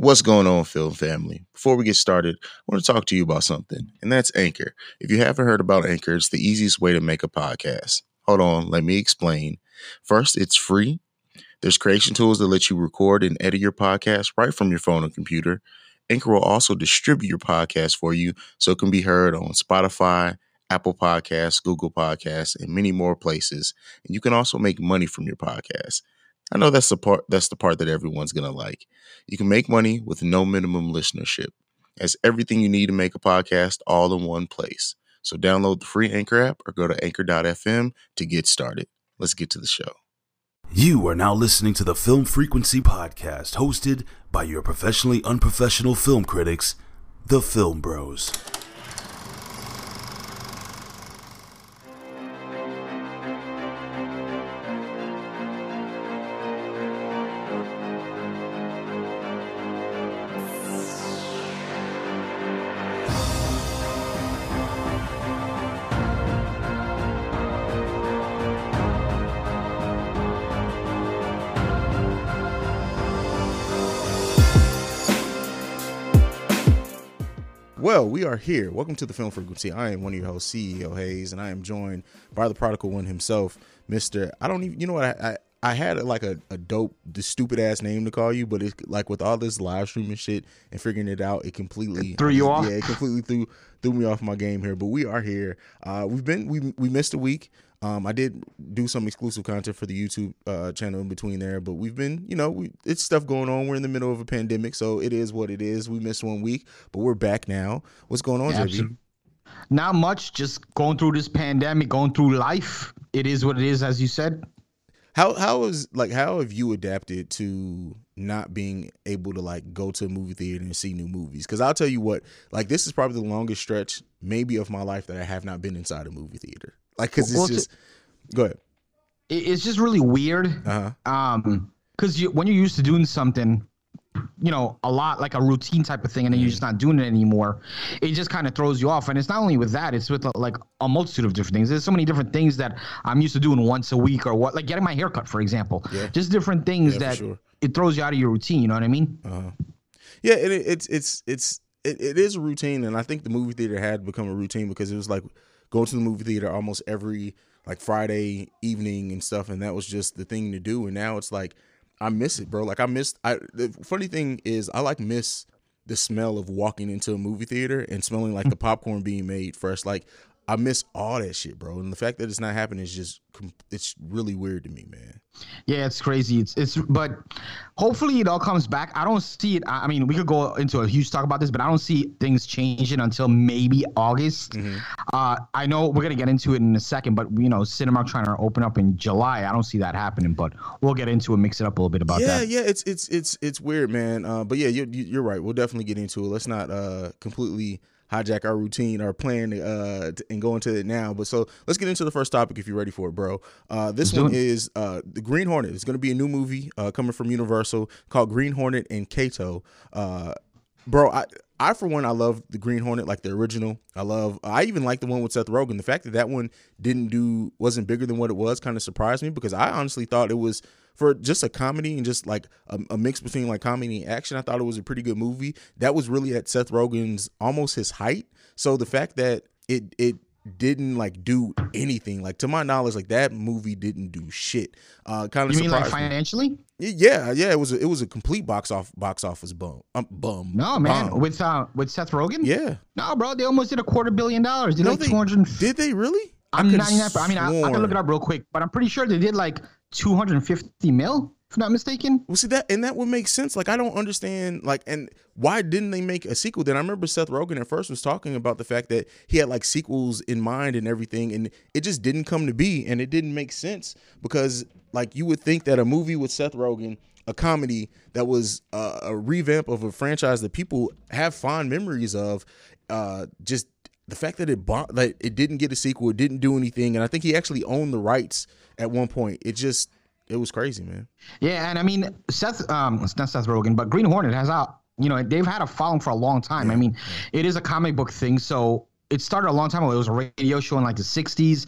What's going on, film family? Before we get started, I want to talk to you about something, and that's Anchor. If you haven't heard about Anchor, it's the easiest way to make a podcast. Hold on, let me explain. First, it's free. There's creation tools that let you record and edit your podcast right from your phone or computer. Anchor will also distribute your podcast for you so it can be heard on Spotify, Apple Podcasts, Google Podcasts, and many more places. And you can also make money from your podcast. I know that's the part that's the part that everyone's gonna like. You can make money with no minimum listenership. As everything you need to make a podcast all in one place. So download the free Anchor app or go to anchor.fm to get started. Let's get to the show. You are now listening to the Film Frequency Podcast, hosted by your professionally unprofessional film critics, the Film Bros. Here. Welcome to the Film Frequency. I am one of your hosts, CEO Haize, and I am joined by the prodigal one himself, Mister. I don't even. You know what? I I, I had like a, a dope, the stupid ass name to call you, but it's like with all this live streaming shit and figuring it out, it completely It threw you off? Yeah, it completely threw threw me off my game here. But we are here. Uh, we've been we we missed a week. Um, I did do some exclusive content for the YouTube uh, channel in between there, but we've been, you know, we, it's stuff going on. We're in the middle of a pandemic, so it is what it is. We missed one week, but we're back now. What's going on, JayB? Not much, just going through this pandemic, going through life. It is what it is, as you said. How how is like how have you adapted to not being able to like go to a movie theater and see new movies? Because I'll tell you what, like this is probably the longest stretch maybe of my life that I have not been inside a movie theater. Like because it's Well, to- just go ahead. It's just really weird. Uh huh. Um, because you when you're used to doing something, you know, a lot like a routine type of thing, and then you're just not doing it anymore, it just kind of throws you off. And it's not only with that; it's with like a multitude of different things. There's so many different things that I'm used to doing once a week, or what, like getting my haircut, for example. Yeah. Just different things Yeah, that sure. it throws you out of your routine. You know what I mean? Uh-huh. Yeah, and it, it's it's it's it, it is a routine, and I think the movie theater had become a routine because it was like going to the movie theater almost every like Friday evening and stuff, and that was just the thing to do. And now it's like I miss it, bro. Like I missed. I the funny thing is I like miss the smell of walking into a movie theater and smelling like the popcorn being made fresh. Like I miss all that shit, bro. And the fact that it's not happening is just it's really weird to me, man. Yeah, it's crazy. It's it's but hopefully it all comes back. I don't see it. I I mean, we could go into a huge talk about this, but I don't see things changing until maybe August. Mm-hmm. Uh, I know we're gonna get into it in a second, but you know, Cinemark trying to open up in July. I don't see that happening, but we'll get into it, mix it up a little bit about yeah, that. Yeah, yeah, it's it's it's it's weird, man. Uh, but yeah, you're you're right. We'll definitely get into it. Let's not uh completely hijack our routine, our plan, uh, and go into it now. But so let's get into the first topic if you're ready for it, bro. Uh, this Let's one is uh the Green Hornet. It's going to be a new movie uh coming from Universal called Green Hornet and Kato. Uh, bro, I. I for one, I love the Green Hornet, like the original. I love. I even like the one with Seth Rogen. The fact that that one didn't do wasn't bigger than what it was kind of surprised me because I honestly thought it was for just a comedy and just like a, a mix between like comedy and action. I thought it was a pretty good movie. That was really at Seth Rogen's almost his height. So the fact that it it didn't like do anything like to my knowledge like that movie didn't do shit uh kind of You mean like surprised me. financially? yeah yeah it was a, it was a complete box off box office bum um, bum No, man. bomb. With uh with Seth Rogen? yeah No, bro. They almost did a quarter billion dollars. They No, like they- two hundred. did they really I'm could've 99. I mean, I, I can look it up real quick, but I'm pretty sure they did like 250 mil, if I'm not mistaken. Well, see that, and that would make sense. Like, I don't understand. Like, and why didn't they make a sequel? Then I remember Seth Rogen at first was talking about the fact that he had like sequels in mind and everything, and it just didn't come to be, and it didn't make sense because, like, you would think that a movie with Seth Rogen, a comedy that was uh, a revamp of a franchise that people have fond memories of, uh, just the fact that it bought, that it didn't get a sequel, it didn't do anything, and I think he actually owned the rights at one point. It just, it was crazy, man. Yeah, and I mean Seth, um, it's not Seth Rogen, but Green Hornet has out. You know, they've had a following for a long time. I mean, it is a comic book thing, so it started a long time ago. It was a radio show in like the '60s.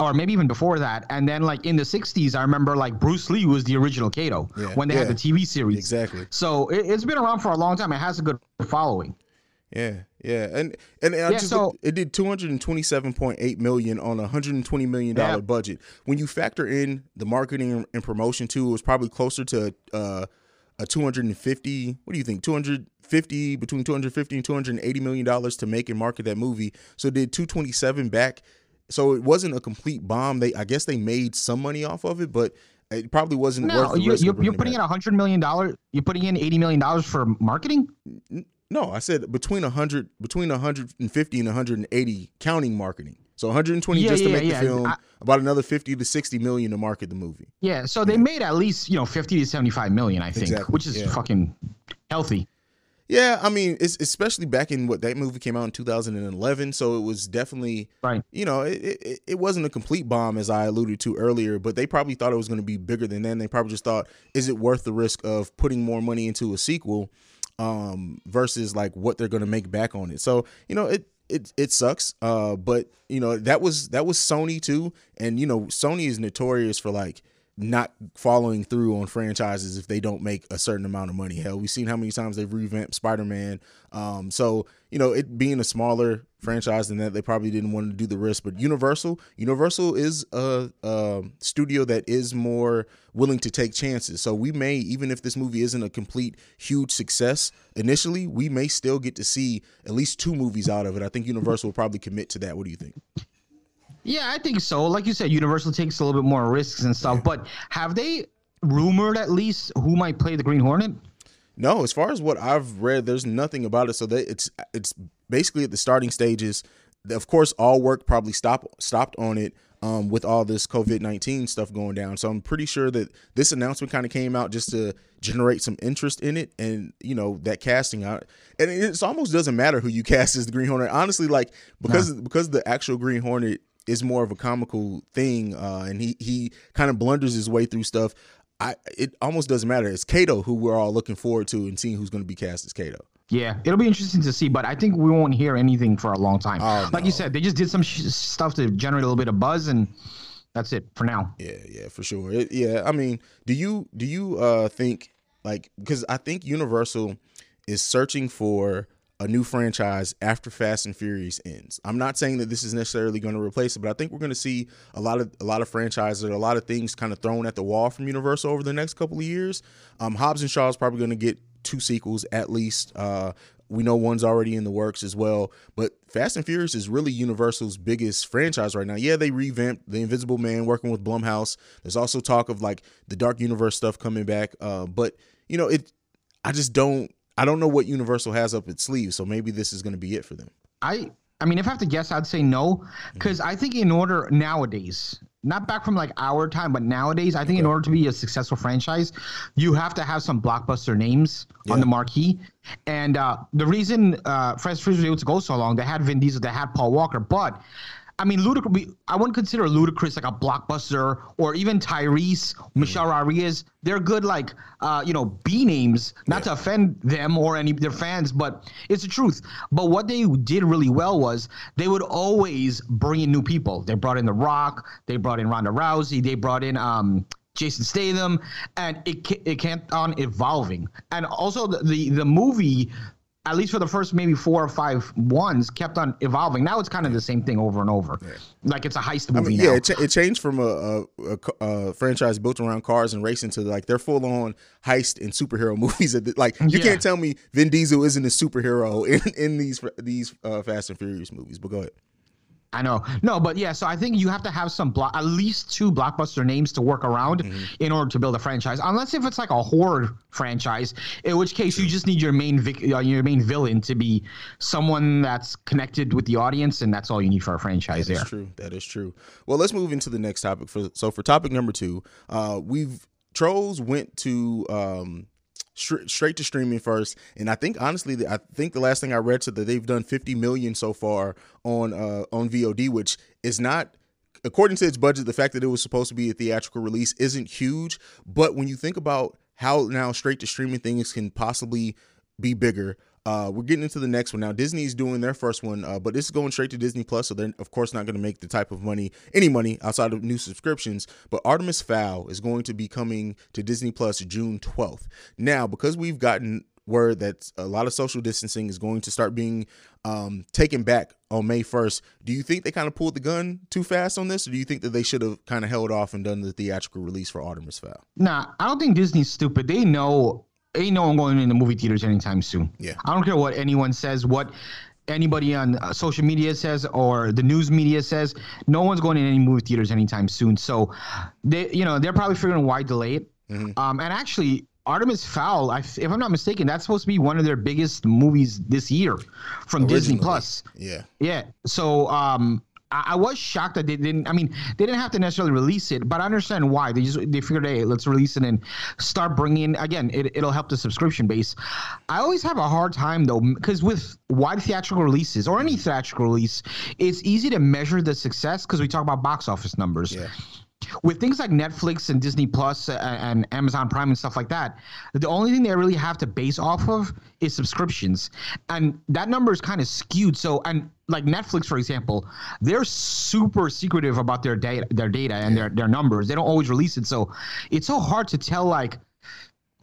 or maybe even before that. And then like in the '60s, I remember like Bruce Lee was the original Kato Yeah. when they Yeah. had the TV series. Exactly. So it, it's been around for a long time. It has a good following. Yeah, yeah, and and I Yeah, just so- looked- it did two hundred and twenty seven point eight million on a hundred and twenty million dollar Yeah. budget. When you factor in the marketing and promotion too, it was probably closer to uh, a two hundred and fifty. What do you think? Two hundred fifty between two hundred fifty and two hundred and eighty million dollars to make and market that movie. So it did two twenty seven back. So it wasn't a complete bomb. They I guess they made some money off of it, but it probably wasn't worth No, you, risk you're, bringing you're putting in a hundred million dollars. You're putting in eighty million dollars for marketing. No, I said between 100 between 150 and 180 counting marketing. So 120 Yeah, just to yeah, make yeah. the film, I- about another 50 to 60 million to market the movie. Yeah, so they made at least you know fifty to seventy five million, I think, Exactly, which is fucking healthy. Yeah, I mean, it's especially back in what that movie came out in 2011, so it was definitely Right. you know, it, it, it wasn't a complete bomb as I alluded to earlier, but they probably thought it was going to be bigger than that. They probably just thought, is it worth the risk of putting more money into a sequel um, versus like what they're going to make back on it? So you know, it it it sucks, uh, but you know that was that was Sony too, and you know Sony is notorious for like not following through on franchises if they don't make a certain amount of money. Hell, we've seen how many times they've revamped Spider Man. Um, so you know, it being a smaller franchise than that, they probably didn't want to do the risk. But Universal, Universal is a, a studio that is more willing to take chances. So we may, even if this movie isn't a complete huge success initially, we may still get to see at least two movies out of it. I think Universal will probably commit to that. What do you think? Yeah, I think so. Like you said, Universal takes a little bit more risks and stuff. But have they rumored at least who might play the Green Hornet? No, as far as what I've read, there's nothing about it. So that it's it's basically at the starting stages. Of course, all work probably stopped stopped on it um, with all this COVID nineteen stuff going down. So I'm pretty sure that this announcement kind of came out just to generate some interest in it, and you know that casting out. And it's almost doesn't matter who you cast as the Green Hornet. Honestly, like because because the actual Green Hornet is more of a comical thing, uh, and he he kind of blunders his way through stuff. I it almost doesn't matter. It's Kato who we're all looking forward to and seeing who's going to be cast as Kato. Yeah, it'll be interesting to see, but I think we won't hear anything for a long time. Oh, like no. you said, they just did some sh- stuff to generate a little bit of buzz, and that's it for now. Yeah, yeah, for sure. It, yeah, I mean, do you do you uh think like because I think Universal is searching for a new franchise after Fast and Furious ends. I'm not saying that this is necessarily going to replace it, but I think we're going to see a lot of a lot of franchises, a lot of things kind of thrown at the wall from Universal over the next couple of years. Um, Hobbs and Shaw is probably going to get two sequels at least. Uh, we know one's already in the works as well. But Fast and Furious is really Universal's biggest franchise right now. Yeah, they revamped The Invisible Man working with Blumhouse. There's also talk of like the Dark Universe stuff coming back. Uh, but you know, it I just don't I don't know what Universal has up its sleeve, so maybe this is going to be it for them. I I mean, if I have to guess, I'd say no, because I think in order nowadays, not back from like our time, but nowadays, I think in order to be a successful franchise, you have to have some blockbuster names on the marquee. And uh, the reason uh, Fast Furious was able to go so long, they had Vin Diesel, they had Paul Walker, but I mean, Ludacris. I wouldn't consider Ludacris like a blockbuster, or even Tyrese, Michelle Rodriguez. They're good, like uh, you know, B names. Not to offend them or any of their fans, but it's the truth. But what they did really well was they would always bring in new people. They brought in The Rock. They brought in Ronda Rousey. They brought in um, Jason Statham, and it it kept on evolving. And also the the, the movie at least for the first maybe four or five ones, kept on evolving. Now it's kind of the same thing over and over. Like it's a heist I movie mean, now. yeah, it, cha- it changed from a, a, a, a franchise built around cars and racing to like they're full on heist and superhero movies. Like you Yeah. can't tell me Vin Diesel isn't a superhero in, in these these uh, Fast and Furious movies. But go ahead. I know. No, but yeah, so I think you have to have some block, at least two blockbuster names to work around Mm-hmm. in order to build a franchise. Unless if it's like a horror franchise, in which case you just need your main vic, uh, your main villain to be someone that's connected with the audience, and that's all you need for a franchise there. That's true. That is true. Well, let's move into the next topic. For so for topic number two, uh, we've trolls went to um, str- straight to streaming first, and I think honestly, I think the last thing I read said that they've done 50 million so far on uh, on VOD, which is not. According to its budget, the fact that it was supposed to be a theatrical release isn't huge. But when you think about how now straight to streaming things can possibly be bigger, Uh, we're getting into the next one now. Disney's doing their first one, uh, but this is going straight to Disney Plus, so they're of course not going to make the type of money, any money outside of new subscriptions. But Artemis Fowl is going to be coming to Disney Plus June 12th. Now, because we've gotten word that a lot of social distancing is going to start being um, taken back on May 1st. Do you think they kind of pulled the gun too fast on this, or do you think that they should have kind of held off and done the theatrical release for Artemis Fowl? Nah, I don't think Disney's stupid. They know ain't no one going in the movie theaters anytime soon. Yeah. I don't care what anyone says, what anybody on uh, social media says or the news media says. No one's going in any movie theaters anytime soon. So they, you know, they're probably figuring why delay it. Mm-hmm. Um, and actually, Artemis Fowl, I, if I'm not mistaken, that's supposed to be one of their biggest movies this year from Disney Plus. Yeah. Yeah. So um I, I was shocked that they didn't I mean they didn't have to necessarily release it, but I understand why. They just they figured, hey, let's release it and start bringing again, it, it'll help the subscription base. I always have a hard time though, because with wide theatrical releases or any theatrical release, it's easy to measure the success because we talk about box office numbers Yeah. With things like Netflix and Disney Plus and, and Amazon Prime and stuff like that, the only thing they really have to base off of is subscriptions, and that number is kind of skewed. So, and like Netflix, for example, they're super secretive about their data, their data and their their numbers. They don't always release it, so it's so hard to tell like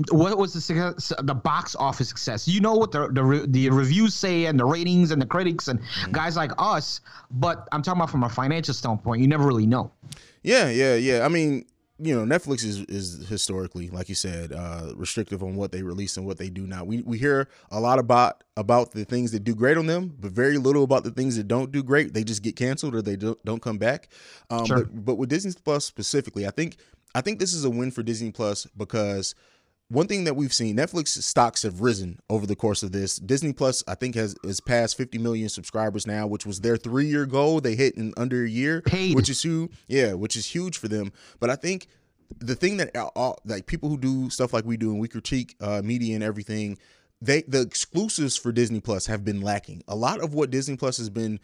what was the success, the box office success? You know what the the, the reviews say and the ratings and the critics and mm. guys like us, but I'm talking about from a financial standpoint. You never really know. Yeah, yeah, yeah. I mean, you know, Netflix is is historically, like you said, uh, restrictive on what they release and what they do now. We we hear a lot about about the things that do great on them, but very little about the things that don't do great. They just get canceled or they don't don't come back. Um, Sure. But but with Disney Plus specifically, I think I think this is a win for Disney Plus because one thing that we've seen netflix stocks have risen over the course of this. Disney plus i think has has passed 50 million subscribers now which was their three-year goal. They hit in under a year Paid. which is huge yeah which is huge for them. But i think the thing that all, like people who do stuff like we do and we critique uh, media and everything they the exclusives for disney plus have been lacking. A lot of what disney plus has been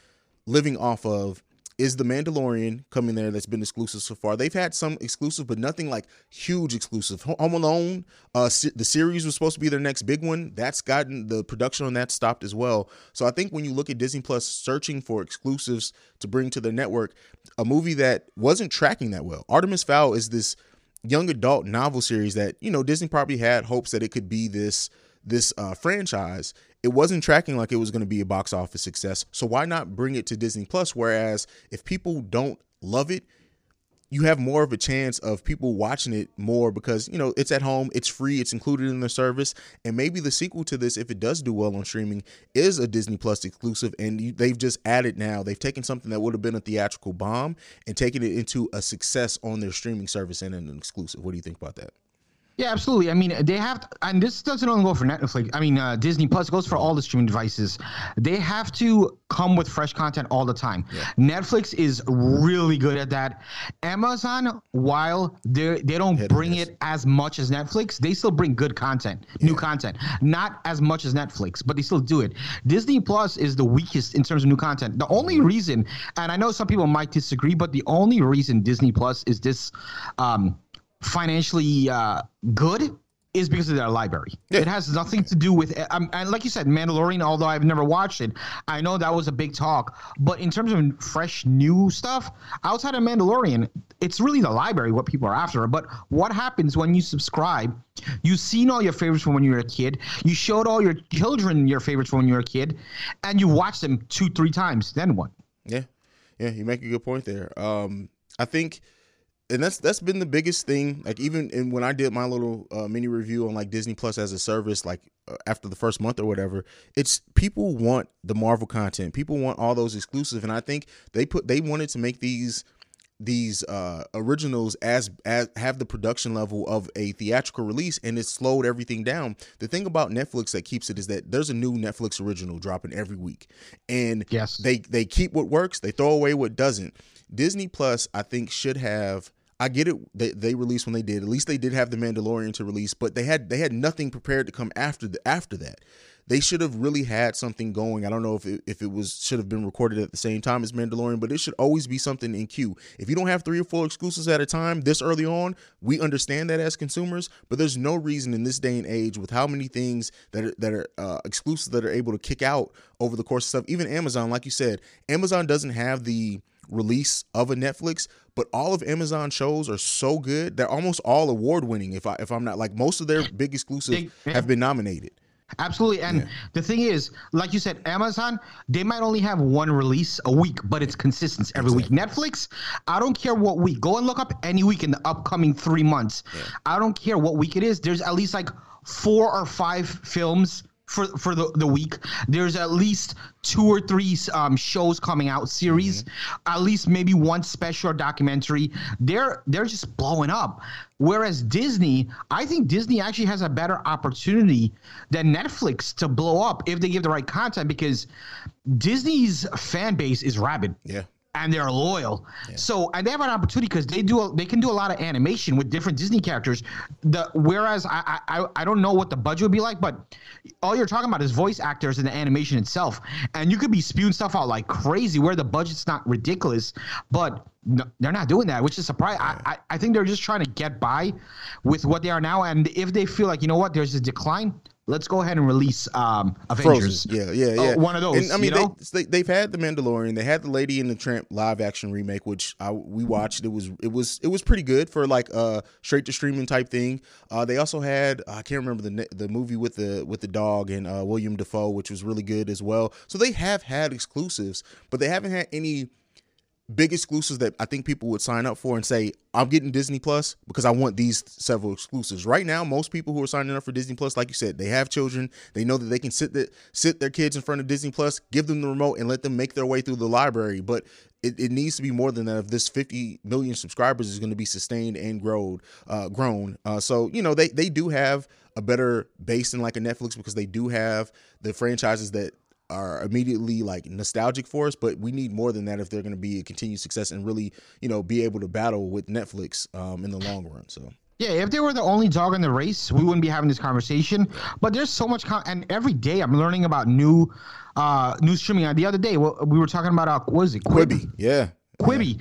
living off of is the Mandalorian coming there that's been exclusive so far. They've had some exclusive, but nothing like huge exclusive. Home Alone, uh, the series was supposed to be their next big one. That's gotten the production on that stopped as well. So I think when you look at Disney Plus searching for exclusives to bring to their network, a movie that wasn't tracking that well. Artemis Fowl is this young adult novel series that you know Disney probably had hopes that it could be this this uh, franchise. It wasn't tracking like it was going to be a box office success. So why not bring it to Disney Plus? Whereas if people don't love it, you have more of a chance of people watching it more because you know it's at home, it's free, it's included in the service, and maybe the sequel to this, if it does do well on streaming, is a Disney Plus exclusive. And you, they've just added now, they've taken something that would have been a theatrical bomb and taken it into a success on their streaming service and an exclusive. What do you think about that? Yeah, absolutely. I mean, they have, to, and this doesn't only go for Netflix. I mean, uh, Disney Plus goes for all the streaming devices. They have to come with fresh content all the time. Netflix is really good at that. Amazon, while they they don't Hit bring it as much as Netflix, they still bring good content, new content. Not as much as Netflix, but they still do it. Disney Plus is the weakest in terms of new content. The only reason, and I know some people might disagree, but the only reason Disney Plus is this um, financially uh, good is because of their library. Yeah. It has nothing to do with, um, and like you said, Mandalorian. Although I've never watched it, I know that was a big talk. But in terms of fresh new stuff outside of Mandalorian, it's really the library what people are after. But what happens when you subscribe? You've seen all your favorites from when you were a kid. You showed all your children your favorites from when you were a kid, and you watched them two, three times. Then what? Yeah, yeah, you make a good point there. Um, I think, and that's that's been the biggest thing. Like even in when I did my little uh, mini review on like Disney Plus as a service, like uh, after the first month or whatever, it's people want the Marvel content. People want all those exclusive, and I think they put they wanted to make these these uh originals as as have the production level of a theatrical release and it slowed everything down the thing about netflix that keeps it is that there's a new netflix original dropping every week and Yes. they they keep what works they throw away what doesn't disney plus i think should have I get it. They they released when they did. At least they did have the Mandalorian to release, but they had they had nothing prepared to come after the after that. They should have really had something going. I don't know if it, if it was should have been recorded at the same time as Mandalorian, but it should always be something in queue. If you don't have three or four exclusives at a time this early on, we understand that as consumers, but there's no reason in this day and age with how many things that are, that are uh, exclusive that are able to kick out over the course of stuff. Even Amazon, like you said, Amazon doesn't have the release of a Netflix, but all of Amazon shows are so good. They're almost all award winning. If I if I'm not like most of their big exclusives have been nominated. Absolutely. And the thing is, like you said, Amazon, they might only have one release a week, but it's consistent every week. Netflix, I don't care what week. Go and look up any week in the upcoming three months. I don't care what week it is. There's at least like four or five films for for the, the week. There's at least two or three um, shows coming out, series, at least maybe one special documentary. They're they're just blowing up. Whereas Disney, I think Disney actually has a better opportunity than Netflix to blow up if they give the right content because Disney's fan base is rabid Yeah. And they're loyal. So and they have an opportunity because they do a, they can do a lot of animation with different Disney characters. The whereas I, I I don't know what the budget would be like, but all you're talking about is voice actors and the animation itself, and you could be spewing stuff out like crazy where the budget's not ridiculous, but. No, they're not doing that, which is surprising. I, I, I think they're just trying to get by with what they are now. And if they feel like, you know what, there's a decline, let's go ahead and release um, Avengers. Frozen. Yeah, yeah, Uh, yeah. one of those, And I mean, you know? they, they they've had the Mandalorian. They had the Lady in the Tramp live action remake, which I, we watched. It was it was it was pretty good for like a straight to streaming type thing. Uh, they also had I can't remember the the movie with the with the dog and uh, William Dafoe, which was really good as well. So they have had exclusives, but they haven't had any big exclusives that I think people would sign up for and say, I'm getting Disney Plus because I want these several exclusives. Right now, most people who are signing up for Disney Plus, like you said, they have children. They know that they can sit the, sit their kids in front of Disney Plus, give them the remote, and let them make their way through the library. But it, it needs to be more than that. If this 50 million subscribers is going to be sustained and grown, uh, grown. Uh, so you know they they do have a better base than like a Netflix because they do have the franchises that are immediately like nostalgic for us, but we need more than that if they're going to be a continued success and really, you know, be able to battle with Netflix um, in the long run. So Yeah, if they were the only dog in the race, we wouldn't be having this conversation. But there's so much, con- and every day I'm learning about new, uh, new streaming. The other day, well, we were talking about uh, what was it? Quibi, yeah, Quibi.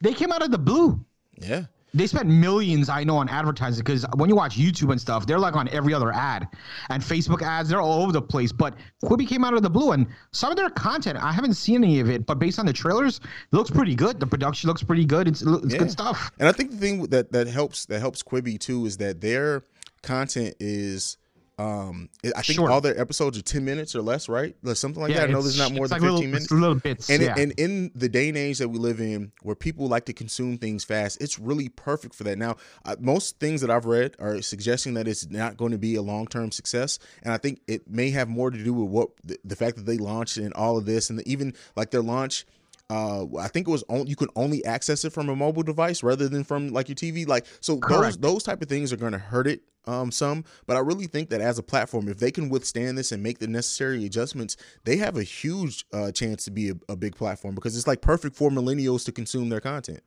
They came out of the blue. yeah, They spent millions, I know, on advertising because when you watch YouTube and stuff, they're like on every other ad, and Facebook ads, they're all over the place. But Quibi came out of the blue, and some of their content, I haven't seen any of it, but based on the trailers, it looks pretty good. The production looks pretty good. It's it's Yeah. good stuff. And I think the thing that that helps that helps Quibi too is that their content is. Um, I think Short. all their episodes are ten minutes or less, right? Like something like Yeah, that. I know there's not more than like fifteen little, minutes. little bits. And, yeah. it, and in the day and age that we live in, where people like to consume things fast, it's really perfect for that. Now, uh, most things that I've read are suggesting that it's not going to be a long term success, and I think it may have more to do with what the, the fact that they launched and all of this, and even like their launch. Uh, I think it was on, you could only access it from a mobile device rather than from like your TV. Like so, those those type of things are going to hurt it um some. But I really think that as a platform, if they can withstand this and make the necessary adjustments, they have a huge uh, chance to be a, a big platform because it's like perfect for millennials to consume their content.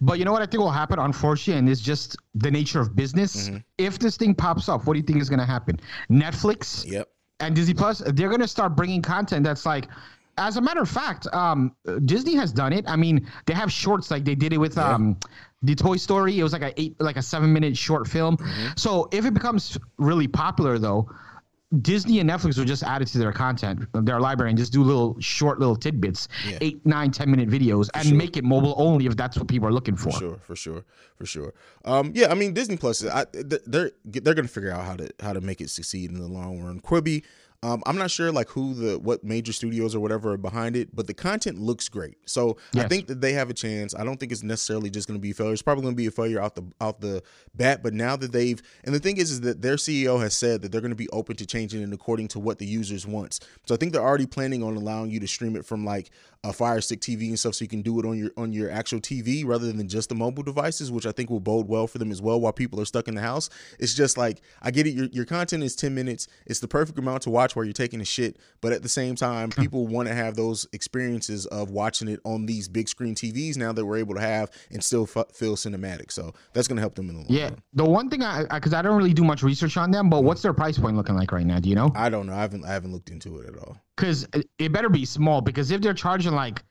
But you know what I think will happen, unfortunately, and it's just the nature of business. Mm-hmm. If this thing pops up, what do you think is going to happen? Netflix Yep. and Disney Plus, they're going to start bringing content that's like. As a matter of fact, um, Disney has done it. I mean, they have shorts like they did it with um, the Toy Story. It was like a eight, like a seven minute short film. Mm-hmm. So if it becomes really popular, though, Disney and Netflix will just add it to their content, their library, and just do little short little tidbits, Yeah. eight, nine, ten minute videos, and make it mobile only if that's what people are looking for. For sure, for sure, for sure. Um, yeah, I mean Disney Plus, I, they're they're gonna figure out how to how to make it succeed in the long run. Quibi, um, I'm not sure like who the what major studios or whatever are behind it, but the content looks great. So I think that they have a chance. I don't think it's necessarily just gonna be a failure. It's probably gonna be a failure out the out the bat. But now that they've and the thing is, is that their CEO has said that they're gonna be open to changing it according to what the users wants. So I think they're already planning on allowing you to stream it from like a Fire Stick TV and stuff, so you can do it on your on your actual TV rather than just the mobile devices, which I think will bode well for them as well. While people are stuck in the house, it's just like I get it. Your your content is ten minutes. It's the perfect amount to watch while you're taking a shit, but at the same time, hmm. people want to have those experiences of watching it on these big screen TVs now that we're able to have and still f- feel cinematic. So that's gonna help them in the long Yeah, run. the one thing I because I, don't really do much research on them, but hmm. what's their price point looking like right now? Do you know? I don't know. I haven't I haven't looked into it at all. Because it better be small. Because if they're charging like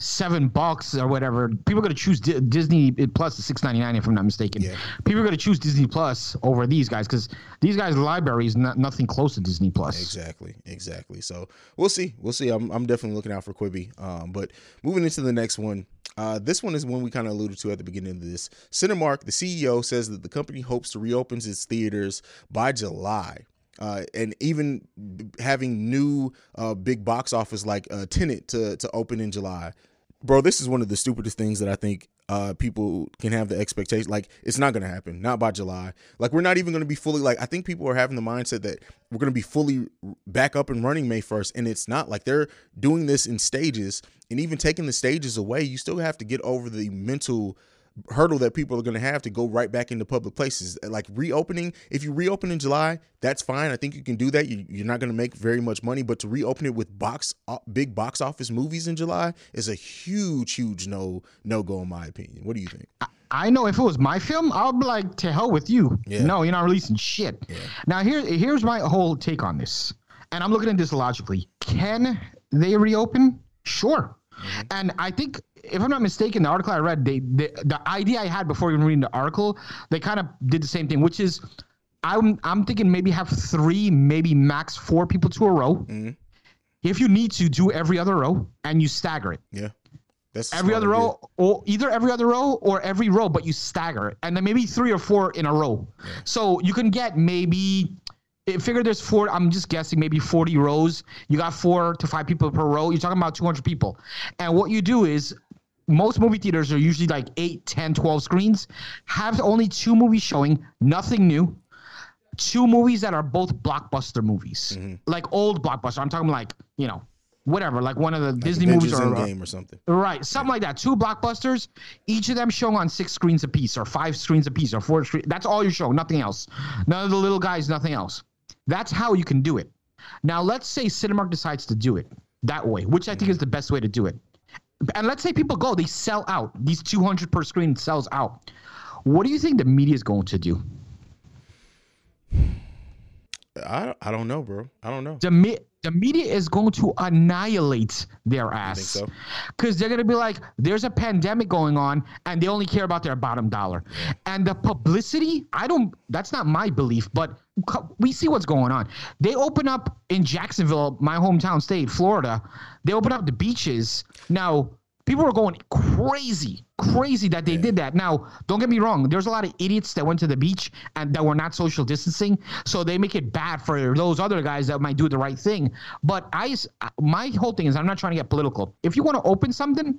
seven bucks or whatever, people are gonna choose D- Disney Plus is six ninety nine if I'm not mistaken. Yeah. People are gonna choose Disney Plus over these guys because these guys' library is not nothing close to Disney Plus. Exactly, exactly. So we'll see. We'll see. I'm, I'm definitely looking out for Quibi. Um, but moving into the next one, uh, this one is one we kind of alluded to at the beginning of this. Cinemark, the CEO, says that the company hopes to reopen its theaters by July. Uh, and even having new uh, big box office like uh, Tenet to to open in July, bro. This is one of the stupidest things that I think uh, people can have the expectation. Like it's not gonna happen, not by July. Like we're not even gonna be fully. Like I think people are having the mindset that we're gonna be fully back up and running May first, and it's not. Like they're doing this in stages, and even taking the stages away, you still have to get over the mental hurdle that people are going to have to go right back into public places like reopening if you reopen in july that's fine i think you can do that you, you're not going to make very much money but to reopen it with box uh, big box office movies in july is a huge huge no no go in my opinion what do you think I know if it was my film, I'll be like, to hell with you. Yeah. No, you're not releasing shit. Now here, here's my whole take on this, and I'm looking at this logically. Can they reopen? Sure. And I think, if I'm not mistaken, the article I read, they, they the idea I had before even reading the article, they kind of did the same thing, which is, I'm I'm thinking maybe have three, maybe max four people to a row. If you need to, do every other row, and you stagger it. Yeah. That's every other row or either every other row or every row but you stagger it. And then maybe three or four in a row. So you can get maybe eh, figure there's four i'm just guessing maybe 40 rows. You got four to five people per row. You're talking about 200 people. And what you do is most movie theaters are usually like 8 10 12 screens have only two movies showing nothing new two movies that are both blockbuster movies Mm-hmm. like old blockbuster i'm talking like you know whatever like one of the disney movies or Endgame or something Right, something like that. Two blockbusters, each of them showing on six screens a piece, or five screens a piece, or four screens. That's all you show, nothing else. None of the little guys, nothing else. That's how you can do it. Now, let's say Cinemark decides to do it that way, which I think is the best way to do it. And let's say people go, they sell out. These 200 per screen sells out. What do you think the media is going to do? I, I don't know bro i don't know The, me- the media is going to annihilate their ass. so? Because they're going to be like, there's a pandemic going on, and they only care about their bottom dollar. And the publicity, I don't, that's not my belief, but we see what's going on. They open up in Jacksonville, my hometown state, Florida, they open up the beaches. Now, people are going crazy, crazy that they did that. Now, don't get me wrong. There's a lot of idiots that went to the beach and that were not social distancing, so they make it bad for those other guys that might do the right thing. But I, my whole thing is, I'm not trying to get political. If you want to open something,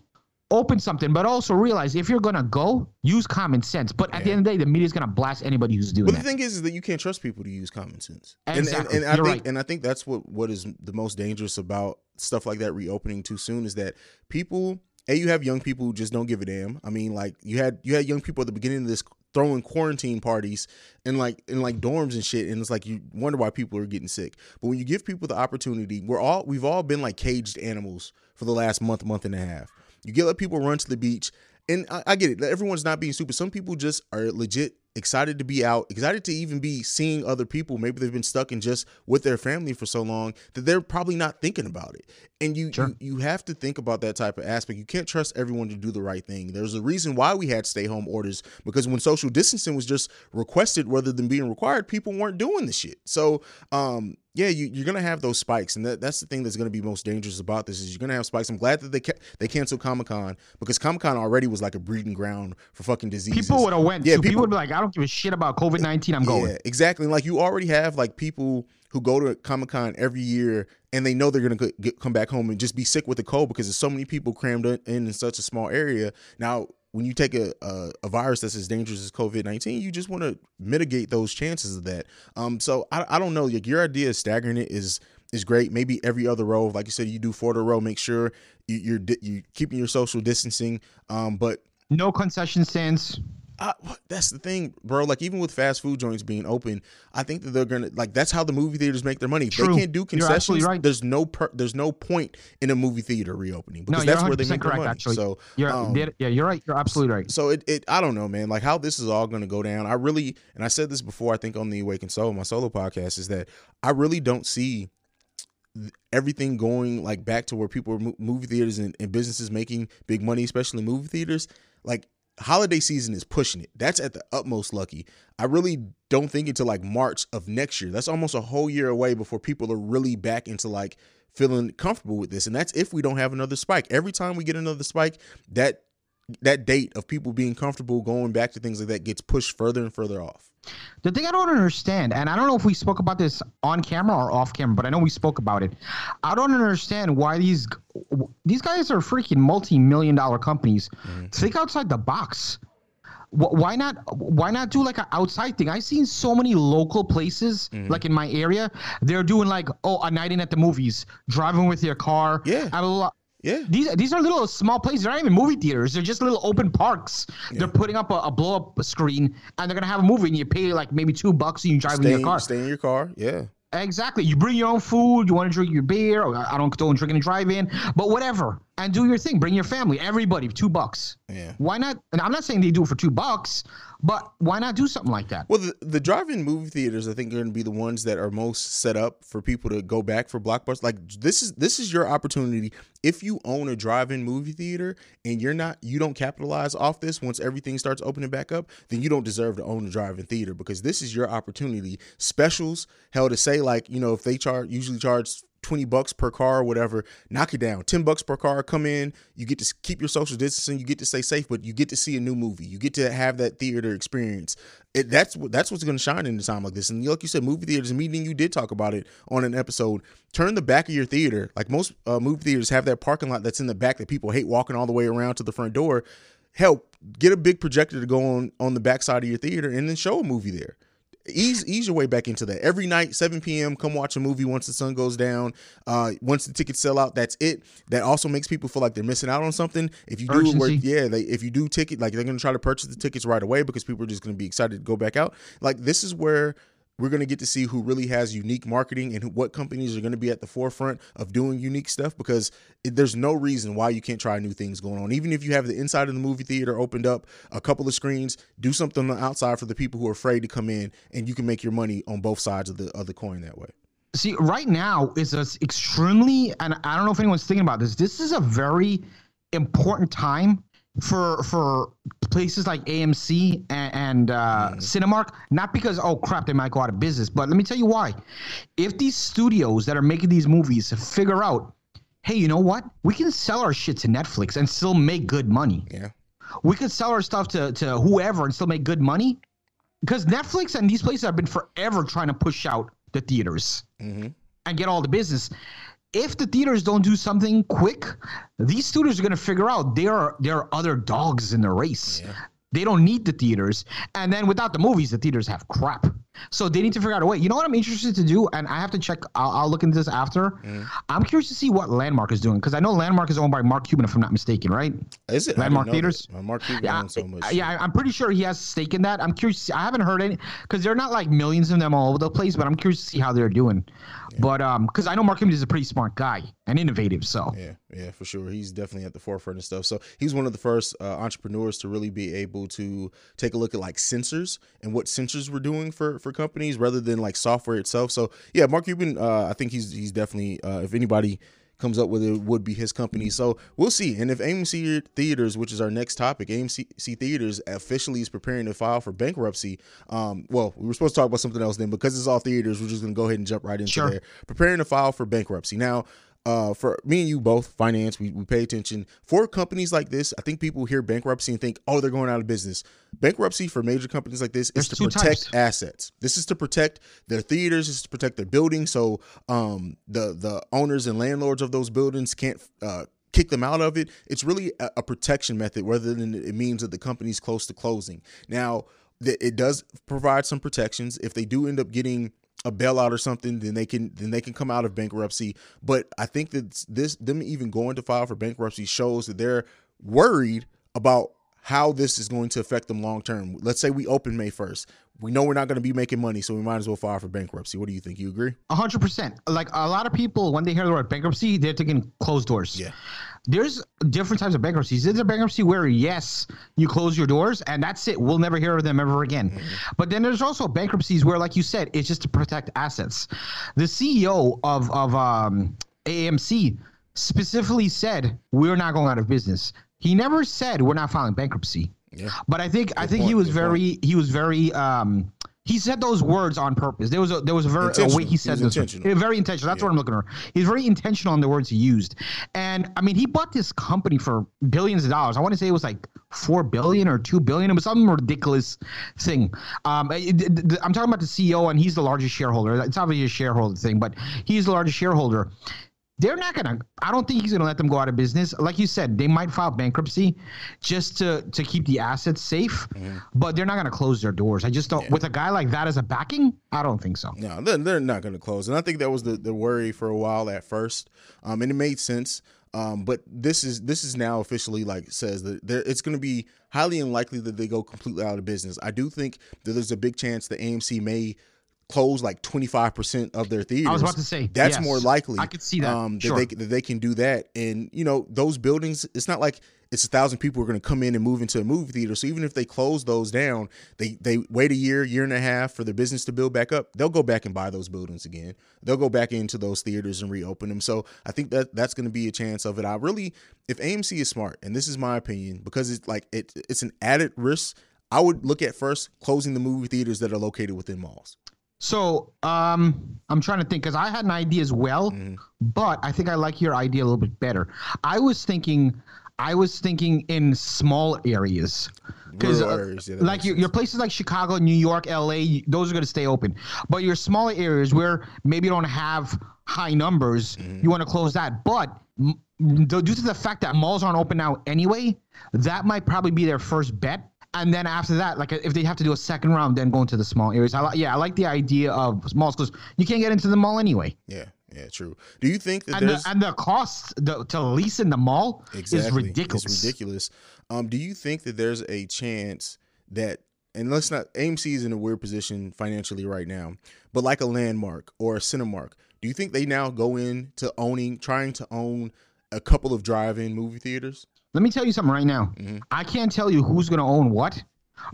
open something, but also realize if you're gonna go, use common sense. But at the end of the day, the media's gonna blast anybody who's doing it. But the that. thing is, is that you can't trust people to use common sense. Exactly. And, and, and I You're think right. and I think that's what what is the most dangerous about stuff like that reopening too soon is that people a you have young people who just don't give a damn. I mean, like you had you had young people at the beginning of this throwing quarantine parties and like in like dorms and shit and it's like you wonder why people are getting sick. But when you give people the opportunity we're all we've all been like caged animals for the last month month and a half. You get let people run to the beach and I, I get it. Everyone's not being stupid. Some people just are legit excited to be out excited to even be seeing other people. Maybe they've been stuck in just with their family for so long that they're probably not thinking about it and you you, you have to think about that type of aspect you can't trust everyone to do the right thing there's a reason why we had stay home orders because when social distancing was just requested rather than being required people weren't doing the shit so um yeah, you, you're gonna have those spikes, and that, that's the thing that's gonna be most dangerous about this is you're gonna have spikes. I'm glad that they ca- they canceled Comic Con because Comic Con already was like a breeding ground for fucking diseases. People would have went. Yeah, too. people, people- would be like, I don't give a shit about COVID nineteen. I'm going. Yeah, exactly. Like you already have like people who go to Comic Con every year and they know they're gonna get, come back home and just be sick with the cold because there's so many people crammed in, in such a small area. Now, when you take a a, a virus that's as dangerous as COVID nineteen, you just want to mitigate those chances of that. Um, so I, I don't know. Like your idea of staggering it is is great. Maybe every other row, like you said, you do four to a row. Make sure you, you're di- you keeping your social distancing. Um, but No concession stands. I, that's the thing, bro. Like even with fast food joints being open, I think that they're gonna like that's how the movie theaters make their money. True. they can't do concessions. right. There's no per, there's no point in a movie theater reopening because you're that's where they 100% make their money. Actually, So you're um, yeah, you're right. You're absolutely right. so it, it I don't know, man. Like how this is all going to go down. I really and I said this before. I think on the Awakened Soul, my solo podcast, is that I really don't see everything going like back to where people are movie theaters and, and businesses making big money, especially movie theaters. Like holiday season is pushing it. That's at the utmost lucky. I really don't think until like March of next year. That's almost a whole year away before people are really back into like feeling comfortable with this. And that's if we don't have another spike. Every time we get another spike, that that date of people being comfortable going back to things like that gets pushed further and further off. The thing I don't understand, and I don't know if we spoke about this on camera or off camera, but I know we spoke about it. I don't understand why these these guys are freaking multi-million dollar companies. Mm-hmm. Think outside the box. Why not? Why not do like an outside thing? I've seen so many local places, mm-hmm. like in my area, they're doing like oh a night in at the movies, driving with your car. Yeah. Yeah. these these are little small places. They're not even movie theaters. They're just little open parks. They're putting up a, a blow up screen and they're gonna have a movie and you pay like maybe two bucks and you drive in your car. stay in your car. Yeah. Exactly. You bring your own food. You want to drink your beer. Or I don't don't drink and drive in, but whatever. And do your thing. Bring your family. Everybody, two bucks. Yeah. Why not? And I'm not saying they do it for two bucks, but why not do something like that? Well, the, the drive-in movie theaters, I think, are going to be the ones that are most set up for people to go back for blockbusters. Like this is this is your opportunity. If you own a drive-in movie theater and you're not, you don't capitalize off this once everything starts opening back up, then you don't deserve to own a drive-in theater because this is your opportunity. Specials, hell, to say like you know if they charge usually charge 20 bucks per car or whatever, knock it down. 10 bucks per car, come in. You get to keep your social distancing, you get to stay safe, but you get to see a new movie. You get to have that theater experience. It, that's that's what's going to shine in a time like this. And like you said, movie theaters, meeting you did talk about it on an episode. Turn the back of your theater, like most uh, movie theaters have that parking lot that's in the back that people hate walking all the way around to the front door. Help get a big projector to go on on the back side of your theater and then show a movie there ease ease your way back into that. Every night 7 p.m come watch a movie once the sun goes down. Uh once the tickets sell out that's it. That also makes people feel like they're missing out on something. If you do where yeah they if you do ticket like they're gonna try to purchase the tickets right away because people are just gonna be excited to go back out. Like this is where we're going to get to see who really has unique marketing and who, what companies are going to be at the forefront of doing unique stuff because it, there's no reason why you can't try new things going on. Even if you have the inside of the movie theater opened up, a couple of screens, do something on the outside for the people who are afraid to come in, and you can make your money on both sides of the of the coin that way. See, right now is a s- extremely, and I don't know if anyone's thinking about this. This is a very important time for for places like AMC and, and uh, Cinemark. Not because oh crap, they might go out of business, but let me tell you why. If these studios that are making these movies figure out, hey, you know what, we can sell our shit to Netflix and still make good money. Yeah. We could sell our stuff to to whoever and still make good money. Because Netflix and these places have been forever trying to push out the theaters Mhm. and get all the business. If the theaters don't do something quick, these studios are going to figure out there are there are other dogs in the race. They don't need the theaters, and then without the movies, the theaters have crap. So they need to figure out a way. You know what I'm interested to do, and I have to check. I'll, I'll look into this after. Mm. I'm curious to see what Landmark is doing because I know Landmark is owned by Mark Cuban, if I'm not mistaken, right? Is it Landmark Theaters? that. Mark Cuban Yeah, owns so much. Yeah, I'm pretty sure he has stake in that. I'm curious. I haven't heard any because they're not like millions of them all over the place, but I'm curious to see how they're doing. But um, because I know Mark Cuban is a pretty smart guy and innovative, so Yeah, yeah, for sure. He's definitely at the forefront of stuff. So he's one of the first uh, entrepreneurs to really be able to take a look at like sensors and what sensors were doing for for companies rather than like software itself. So yeah, Mark Cuban, uh, I think he's he's definitely uh, if anybody comes up with it would be his company. So we'll see. And if AMC Theaters, which is our next topic, AMC Theaters officially is preparing to file for bankruptcy. Um, well, we were supposed to talk about something else then because it's all theaters. We're just gonna go ahead and jump right into Sure. there. Preparing to file for bankruptcy now uh, for me and you both, finance, we, we pay attention. For companies like this, I think people hear bankruptcy and think, oh, they're going out of business. Bankruptcy for major companies like this is to protect types. assets. This is to protect their theaters, this is to protect their buildings. So um, the the owners and landlords of those buildings can't uh, kick them out of it. It's really a, a protection method rather than it means that the company's close to closing. Now, it does provide some protections. If they do end up getting a bailout or something, then they can then they can come out of bankruptcy. But I think that this them even going to file for bankruptcy shows that they're worried about how this is going to affect them long term. Let's say we open May 1st. We know we're not going to be making money, so we might as well file for bankruptcy. What do you think? You agree? A hundred percent. Like a lot of people, when they hear the word bankruptcy, they're thinking closed doors. Yeah. There's different types of bankruptcies. There's a bankruptcy where yes, you close your doors and that's it. We'll never hear of them ever again. Mm-hmm. But then there's also bankruptcies where, like you said, it's just to protect assets. The CEO of of um, AMC specifically said we're not going out of business. He never said we're not filing bankruptcy. Yeah. But I think I think point, he was good very he was very um he said those words on purpose. There was a there was a very a way he said this. intentional. Very intentional. That's what I'm looking for. He's very intentional on the words he used. And I mean, he bought this company for billions of dollars. I want to say it was like four billion or two billion. It was some ridiculous thing. Um, it- it- I'm talking about the CEO, and he's the largest shareholder. It's obviously a shareholder thing, but he's the largest shareholder. They're not gonna. I don't think he's gonna let them go out of business. Like you said, they might file bankruptcy just to to keep the assets safe, but they're not gonna close their doors. I just don't. With a guy like that as a backing, I don't think so. No, they're, they're not going to close. And I think that was the, the worry for a while at first. Um, and it made sense. Um, but this is this is now officially like says that there it's going to be highly unlikely that they go completely out of business. I do think that there's a big chance that AMC may close like 25% of their theaters. I was about to say, that's yes. more likely. I could see that. Um, that Sure. they that they can do that. And you know, those buildings, it's not like it's a thousand people who are going to come in and move into a movie theater. So even if they close those down, they they wait a year, year and a half for the business to build back up. They'll go back and buy those buildings again. They'll go back into those theaters and reopen them. So I think that that's going to be a chance of it. I really, if AMC is smart, and this is my opinion, because it's like it, it's an added risk. I would look at first closing the movie theaters that are located within malls. So, um, I'm trying to think because I had an idea as well, Mm-hmm. but I think I like your idea a little bit better. I was thinking, I was thinking in small areas, because areas, yeah, like your, your places like Chicago, New York, L.A., those are going to stay open. But your smaller areas where maybe you don't have high numbers, Mm-hmm. you want to close that. But m- due to the fact that malls aren't open now anyway, that might probably be their first bet. And then after that, like if they have to do a second round, then go into the small areas. I like, yeah, I like the idea of malls because you can't get into the mall anyway. Yeah, yeah, true. Do you think that And there's the, and the cost the, to lease in the mall is ridiculous. It's ridiculous. Um, do you think that there's a chance that, and let's not, AMC is in a weird position financially right now, but like a Landmark or a Cinemark, do you think they now go into owning, trying to own a couple of drive-in movie theaters? Let me tell you something right now. Mm-hmm. I can't tell you who's gonna own what,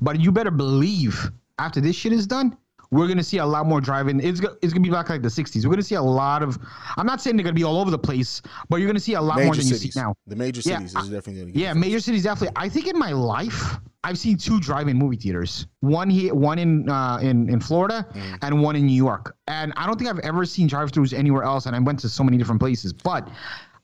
but you better believe after this shit is done, we're gonna see a lot more driving. It's it's gonna be back like the '60s. We're gonna see a lot of. I'm not saying they're gonna be all over the place, but you're gonna see a lot more Major than you see now. The major Yeah, cities I- is definitely Yeah, major cities definitely. I think in my life, I've seen two drive-in movie theaters. One here, one in uh, in in Florida, Mm. and one in New York. And I don't think I've ever seen drive-throughs anywhere else. And I went to so many different places, but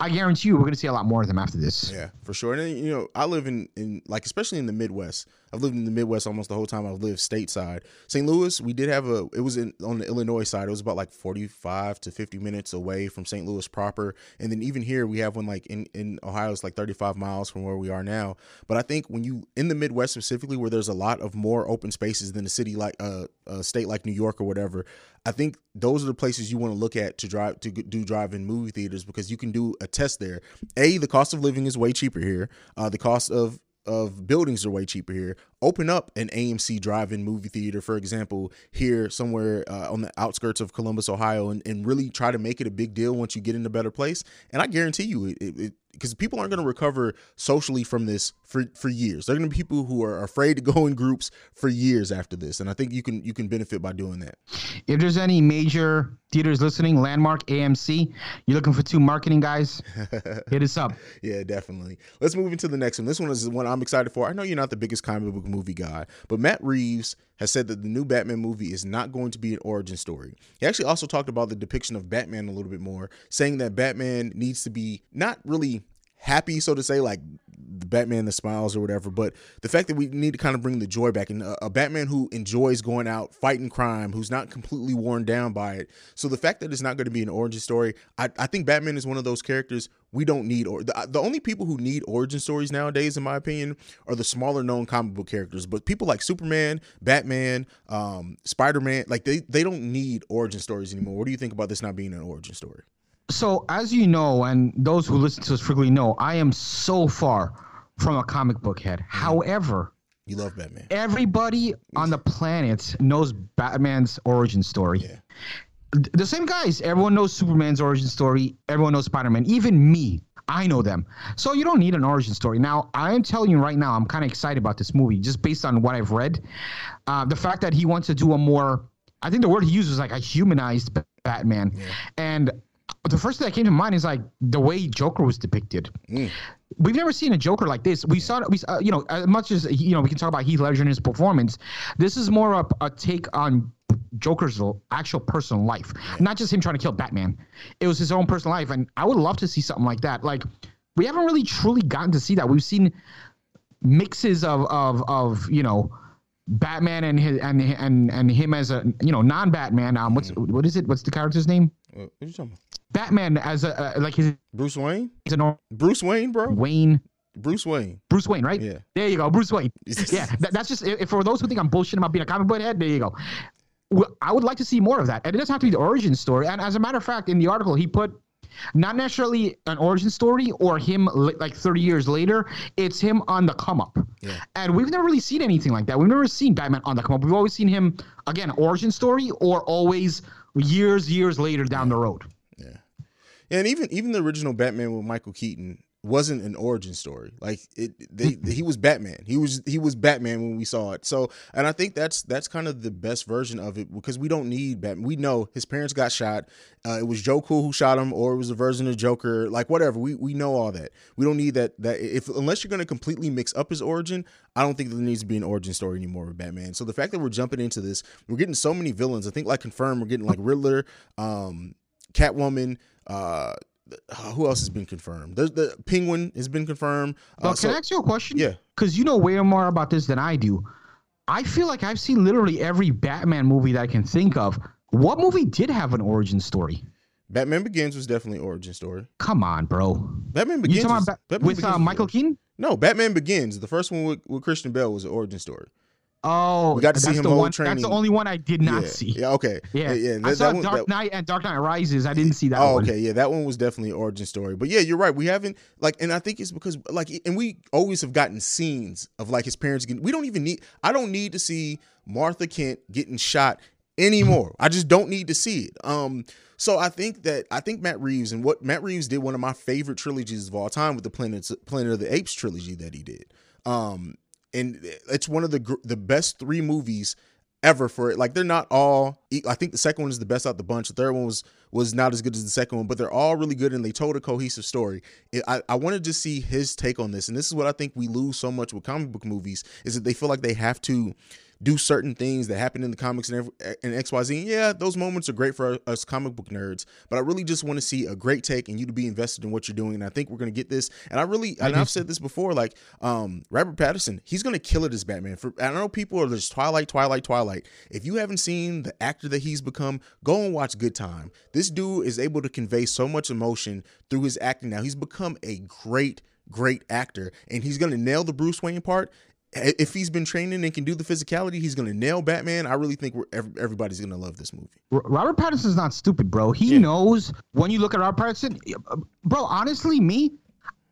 I guarantee you, we're gonna see a lot more of them after this. Yeah, for sure. And then, you know, I live in in like especially in the Midwest. I've lived in the Midwest almost the whole time I've lived stateside. St. Louis, we did have a. It was in on the Illinois side. It was about like forty five to fifty minutes away from St. Louis proper. And then even here, we have one like in in Ohio. It's like thirty five miles from where we are now. But I think when you in the Midwest specifically, where there's a lot of more open spaces than a city like uh, a state like New York or whatever, I think those are the places you want to look at to drive to do drive-in movie theaters because you can do a test there. A, the cost of living is way cheaper here. Uh, the cost of of buildings are way cheaper here. Open up an AMC drive-in movie theater, for example, here somewhere uh, on the outskirts of Columbus, Ohio, and, and really try to make it a big deal once you get in a better place. And I guarantee you, it, it, because people aren't going to recover socially from this for for years. They're going to be people who are afraid to go in groups for years after this, and I think you can you can benefit by doing that. If there's any major theaters listening, Landmark, AMC, you're looking for two marketing guys, hit us up. Yeah, definitely. Let's move into the next one. This one is the one I'm excited for. I know you're not the biggest comic book movie guy, but Matt Reeves has said that the new Batman movie is not going to be an origin story. He actually also talked about the depiction of Batman a little bit more, saying that Batman needs to be not really happy, so to say, like the Batman the smiles or whatever, but the fact that we need to kind of bring the joy back and a, a Batman who enjoys going out fighting crime, who's not completely worn down by it. So the fact that it's not going to be an origin story, I, I think Batman is one of those characters we don't need. Or the, the only people who need origin stories nowadays, in my opinion, are the smaller known comic book characters. But people like Superman, Batman, um, Spider Man, like they they don't need origin stories anymore. What do you think about this not being an origin story? So, as you know, and those who listen to us frequently know, I am so far from a comic book head. However, You love Batman. everybody on the planet knows Batman's origin story. Yeah. The same guys. Everyone knows Superman's origin story. Everyone knows Spider Man. Even me. I know them. So you don't need an origin story. Now, I am telling you right now, I'm kind of excited about this movie just based on what I've read. Uh, the fact that he wants to do a more, I think the word he used was like a humanized Ba- Batman. And the first thing that came to mind is like the way Joker was depicted. We've never seen a Joker like this. We saw, we uh, you know, as much as you know, we can talk about Heath Ledger and his performance. This is more of a take on Joker's actual personal life, not just him trying to kill Batman. It was his own personal life, and I would love to see something like that. Like we haven't really truly gotten to see that. We've seen mixes of of of you know. Batman and his and and and him as a you know non-Batman. Um, what's what is it? What's the character's name? What what you talking about? Batman as a uh, like his, Bruce Wayne? he's a Bruce Wayne, bro. Wayne Bruce Wayne. Bruce Wayne, right? Yeah. There you go, Bruce Wayne. yeah, that, that's just if, for those who think I'm bullshitting about being a comic book head. There you go. I would like to see more of that, and it doesn't have to be the origin story. And as a matter of fact, in the article, he put not necessarily an origin story or him li- like 30 years later. It's him on the come up. Yeah. And we've never really seen anything like that. We've never seen Batman on the come up. We've always seen him again origin story or always years years later down the road. Yeah, and even even the original Batman with Michael Keaton wasn't an origin story. Like it, they, he was Batman. He was he was Batman when we saw it. So, and I think that's that's kind of the best version of it because we don't need Batman. We know his parents got shot. Uh, it was Joe Cool who shot him, or it was a version of Joker. Like whatever. We we know all that. We don't need that. That if unless you're going to completely mix up his origin, I don't think there needs to be an origin story anymore with Batman. So the fact that we're jumping into this, we're getting so many villains. I think like confirmed, we're getting like Riddler, um, Catwoman. Uh, who else has been confirmed? There's the Penguin has been confirmed. Uh, But so- can I ask you a question? Yeah. Because you know way more about this than I do. I feel like I've seen literally every Batman movie that I can think of. What movie did have an origin story? Batman Begins was definitely origin story. Come on, bro. Batman You Begins talking was- about Ba- with uh, Michael Keaton? No, Batman Begins, the first one with, with Christian Bale was an origin story. Oh, We got to see that's him the one. That's the only one I did not yeah. see. Yeah, okay. Yeah, yeah. I that- saw that one- Dark that- Knight and Dark Knight Rises. I didn't see that Oh, one. okay, yeah, that one was definitely an origin story. But yeah, you're right. We haven't like, and I think it's because like, and we always have gotten scenes of like his parents getting. We don't even need. I don't need to see Martha Kent getting shot anymore. I just don't need to see it. Um, so I think that I think Matt Reeves and what Matt Reeves did one of my favorite trilogies of all time with the Planet Planet of the Apes trilogy that he did. Um, and it's one of the the best three movies ever for it. Like they're not all. I think the second one is the best out the bunch. The third one was was not as good as the second one, but they're all really good and they told a cohesive story. It, I I wanted to see his take on this, and this is what I think we lose so much with comic book movies is that they feel like they have to do certain things that happen in the comics and every, and XYZ. And yeah, those moments are great for us comic book nerds, but I really just want to see a great take and you to be invested in what you're doing. And I think we're gonna get this. And I really, and I've said this before, like um, Robert Pattinson, he's gonna kill it as Batman. For I know people are just Twilight, Twilight, Twilight. If you haven't seen the actor that he's become, go and watch Good Time. This dude is able to convey so much emotion through his acting. Now he's become a great great actor and he's going to nail the Bruce Wayne part. If he's been training and can do the physicality, he's going to nail Batman. I really think we're, everybody's going to love this movie. Robert Pattinson's not stupid, bro. He knows when you look at Robert Pattinson, uh, bro. Honestly, me,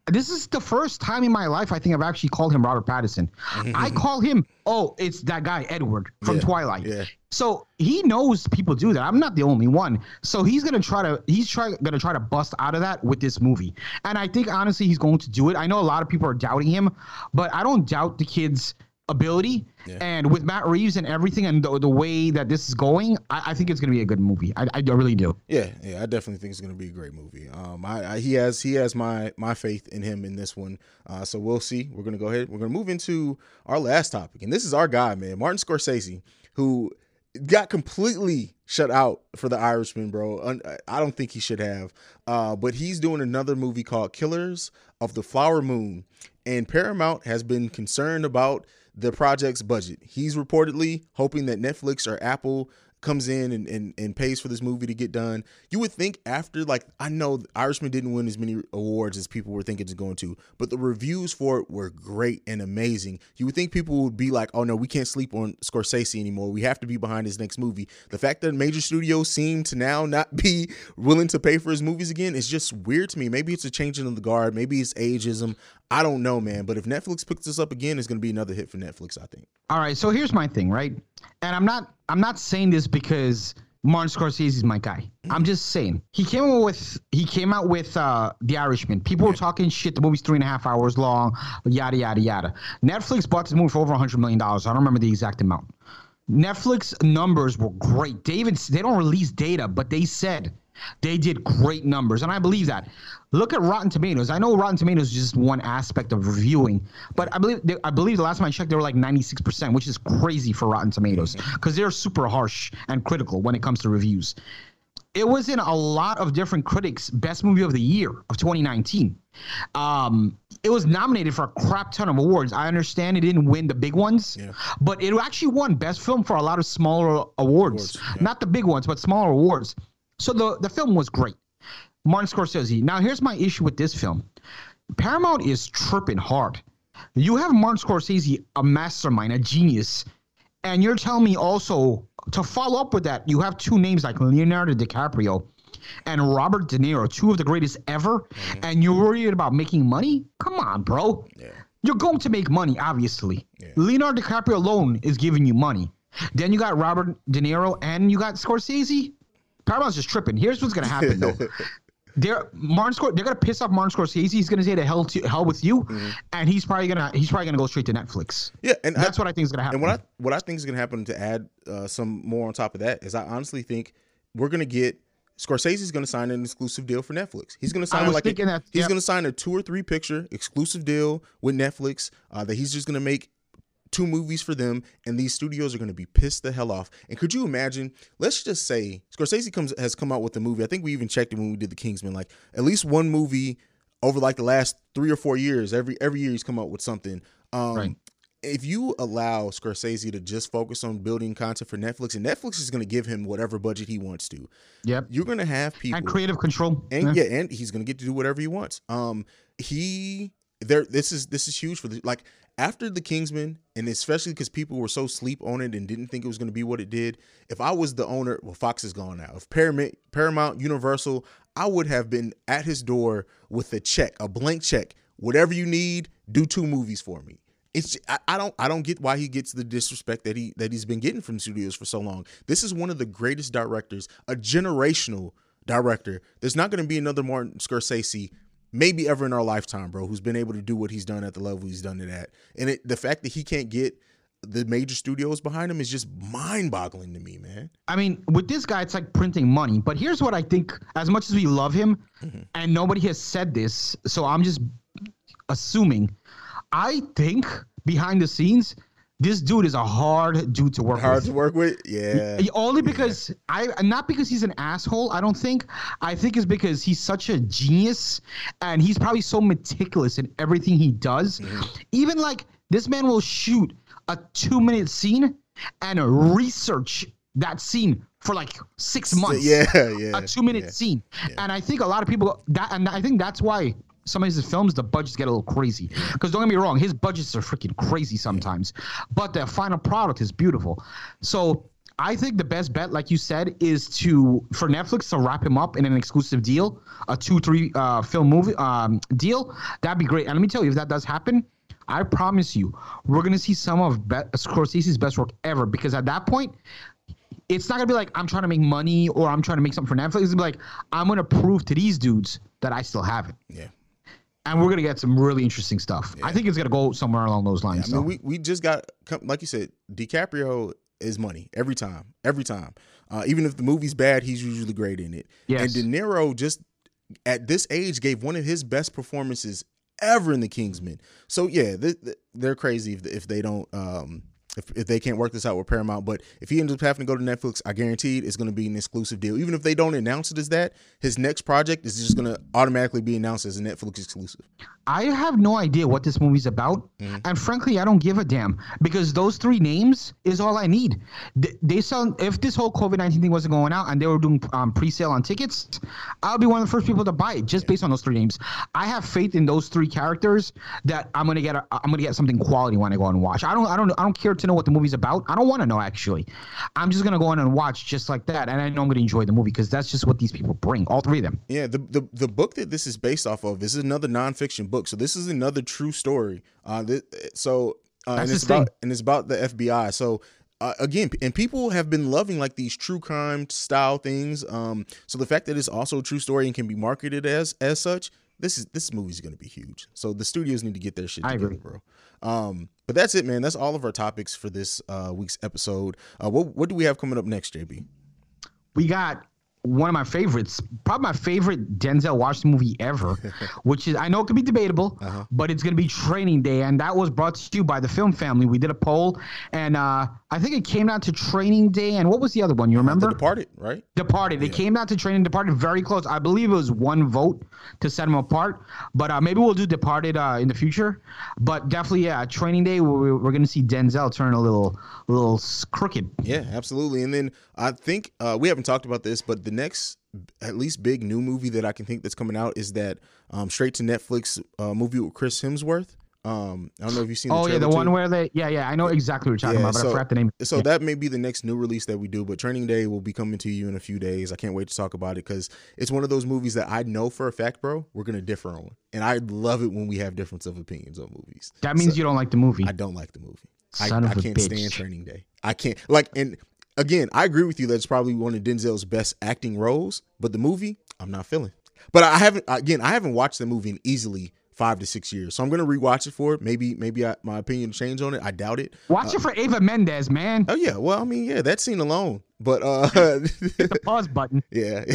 this is the first time in my life I think I've actually called him Robert Pattinson. I call him, oh, it's that guy Edward from Yeah, Twilight. yeah. So he knows people do that. I'm not the only one. So he's gonna try to he's try gonna try to bust out of that with this movie. And I think honestly he's going to do it. I know a lot of people are doubting him, but I don't doubt the kid's ability. And with Matt Reeves and everything and the, the way that this is going, I, I think it's gonna be a good movie. I, I really do. Yeah, yeah, I definitely think it's going to be a great movie. Um, I, I he has he has my my faith in him in this one. Uh, so we'll see. We're going to go ahead. We're going to move into our last topic, and this is our guy, man, Martin Scorsese, who got completely shut out for the Irishman, bro. I don't think he should have. Uh, but he's doing another movie called Killers of the Flower Moon, and Paramount has been concerned about the project's budget. He's reportedly hoping that Netflix or Apple comes in and, and, and pays for this movie to get done. You would think after like I know Irishman didn't win as many awards as people were thinking it's going to, but the reviews for it were great and amazing. You would think people would be like, "Oh no, we can't sleep on Scorsese anymore. We have to be behind his next movie." The fact that major studios seem to now not be willing to pay for his movies again is just weird to me. Maybe it's a changing of the guard, maybe it's ageism. I don't know, man. But if Netflix picks this up again, it's gonna be another hit for Netflix. I think. All right, so here's my thing, right? And I'm not I'm not saying this because Martin Scorsese is my guy. I'm just saying he came out with he came out with uh The Irishman. People were talking shit. The movie's three and a half hours long. Yada yada yada. Netflix bought this movie for over 100 million dollars. I don't remember the exact amount. Netflix numbers were great. David, they don't release data, but they said they did great numbers, and I believe that. Look at Rotten Tomatoes. I know Rotten Tomatoes is just one aspect of reviewing, but I believe they, I believe the last time I checked, they were like 96 percent, which is crazy for Rotten Tomatoes because they're super harsh and critical when it comes to reviews. It was in a lot of different critics' best movie of the year of 2019. Um, it was nominated for a crap ton of awards. I understand it didn't win the big ones, Yeah. but it actually won best film for a lot of smaller awards, Awards, yeah. not the big ones, but smaller awards. So the the film was great. Martin Scorsese. Now here's my issue with this film. Paramount is tripping hard. You have Martin Scorsese, a mastermind, a genius, and you're telling me also to follow up with that, you have two names like Leonardo DiCaprio and Robert De Niro, two of the greatest ever, mm-hmm. and you're worried about making money? Come on, bro. Yeah. You're going to make money, obviously. Leonardo DiCaprio alone is giving you money. Then you got Robert De Niro and you got Scorsese. Paramount's just tripping. Here's what's gonna happen though. They're Martin Scor- they're gonna piss off Martin Scorsese. He's gonna say to hell to hell with you, and he's probably gonna he's probably gonna go straight to Netflix. Yeah, and I- That's what I think is gonna happen. And what I what I think is going to happen to add uh, some more on top of that is I honestly think we're going to get Scorsese's going to sign an exclusive deal for Netflix. He's going to sign like a, that, he's yep. to sign a two or three picture exclusive deal with Netflix uh, that he's just going to make two movies for them and these studios are going to be pissed the hell off. And could you imagine, let's just say Scorsese comes has come out with a movie. I think we even checked it when we did the Kingsman like at least one movie over like the last 3 or 4 years. Every every year he's come out with something. Um Right. if you allow Scorsese to just focus on building content for Netflix, and Netflix is going to give him whatever budget he wants to, yep. you're going to have people And creative control. and Yeah. yeah, and he's gonna get to do whatever he wants. Um, he there. This is this is huge for the like after the Kingsman, and especially because people were so sleep on it and didn't think it was gonna be what it did. If I was the owner, well, Fox is gone now. If Paramount, Paramount, Universal, I would have been at his door with a check, a blank check. Whatever you need, do two movies for me. It's I, I don't I don't get why he gets the disrespect that he that he's been getting from studios for so long. This is one of the greatest directors, a generational director. There's not going to be another Martin Scorsese, maybe ever in our lifetime, bro, who's been able to do what he's done at the level he's done it at. And it, the fact that he can't get the major studios behind him is just mind-boggling to me, man. I mean, with this guy, it's like printing money. But here's what I think: as much as we love him, Mm-hmm. and nobody has said this, so I'm just assuming. I think behind the scenes, this dude is a hard dude to work Hard with. to work with, yeah. Yeah, Only because I not because he's an asshole. I don't think. I think it's because he's such a genius, and he's probably so meticulous in everything he does. Mm-hmm. Even like this man will shoot a two minute scene and research that scene for like six months. Yeah, yeah. a two minute yeah. scene, and I think a lot of people that, and I think that's why. Some of his films, the budgets get a little crazy. Because don't get me wrong, his budgets are freaking crazy sometimes, but the final product is beautiful. So I think the best bet, like you said, is to for Netflix to wrap him up in an exclusive deal, a two three uh, film movie um, deal. That'd be great. And let me tell you, if that does happen, I promise you, we're gonna see some of be- Scorsese's best work ever. Because at that point, it's not gonna be like I'm trying to make money or I'm trying to make something for Netflix. It's gonna be like I'm gonna prove to these dudes that I still have it, Yeah. And we're gonna get some really interesting stuff. I think it's gonna go somewhere along those lines. I though. mean, we, we just got like you said, DiCaprio is money every time, every time. Uh, even if the movie's bad, he's usually great in it. Yes. And De Niro just at this age gave one of his best performances ever in the Kingsman. So yeah, th- th- they're crazy if, if they don't um if, if they can't work this out with Paramount. But if he ends up having to go to Netflix, I guaranteed it's going to be an exclusive deal. Even if they don't announce it as that, his next project is just going to automatically be announced as a Netflix exclusive. I have no idea what this movie's about, and frankly, I don't give a damn because those three names is all I need. They, they sell if this whole COVID nineteen thing wasn't going out and they were doing um, pre-sale on tickets, I'll be one of the first people to buy it just based on those three names. I have faith in those three characters that I'm gonna get. A, I'm gonna get something quality when I go and watch. I don't. I don't. I don't care to know what the movie's about. I don't want to know actually. I'm just gonna go in and watch just like that, and I know I'm gonna enjoy the movie because that's just what these people bring. All three of them. Yeah, the, the the book that this is based off of is another nonfiction book. Book. So this is another true story. Uh, th- so uh, and it's his thing. about and it's about the FBI. So uh, again, and people have been loving like these true crime style things. Um, so the fact that it's also a true story and can be marketed as as such, this is this movie's going to be huge. So the studios need to get their shit I together, agree. bro. Um, but that's it, man. That's all of our topics for this uh, week's episode. Uh, what what do we have coming up next, JayB? we got one of my favorites, probably my favorite Denzel Washington movie ever, which is I know it could be debatable, Uh-huh. but it's gonna be Training Day, and that was brought to you by the Film Family. We did a poll, and uh, I think it came down to Training Day, and what was the other one? You The remember? Departed, right? Departed. It came down to Training Departed very close. I believe it was one vote to set them apart. But uh, maybe we'll do Departed uh, in the future. But definitely, yeah, Training Day. We're, we're going to see Denzel turn a little, a little crooked. Yeah, absolutely. And then I think uh, we haven't talked about this, but the next at least big new movie that I can think that's coming out is that um, straight to Netflix uh, movie with Chris Hemsworth. Um, I don't know if you've seen. The Oh yeah, the trailer one where they. Yeah, yeah. I know exactly what you're talking Yeah, about, but so- I forgot the name. So Yeah. that may be the next new release that we do, but Training Day will be coming to you in a few days. I can't wait to talk about it because it's one of those movies that I know for a fact, bro, we're gonna differ on, and I love it when we have difference of opinions on movies. That means So- you don't like the movie. I don't like the movie. Son I, of I a can't bitch. stand Training Day. I can't like and again, I agree with you that it's probably one of Denzel's best acting roles, but the movie, I'm not feeling. But I haven't again, I haven't watched the movie in easily five to six years, so I'm gonna rewatch it for it. Maybe maybe I, my opinion change on it. I doubt it. Watch it uh, for Eva Mendes, man. Oh yeah, well I mean yeah, that scene alone. But uh, hit the pause button. yeah,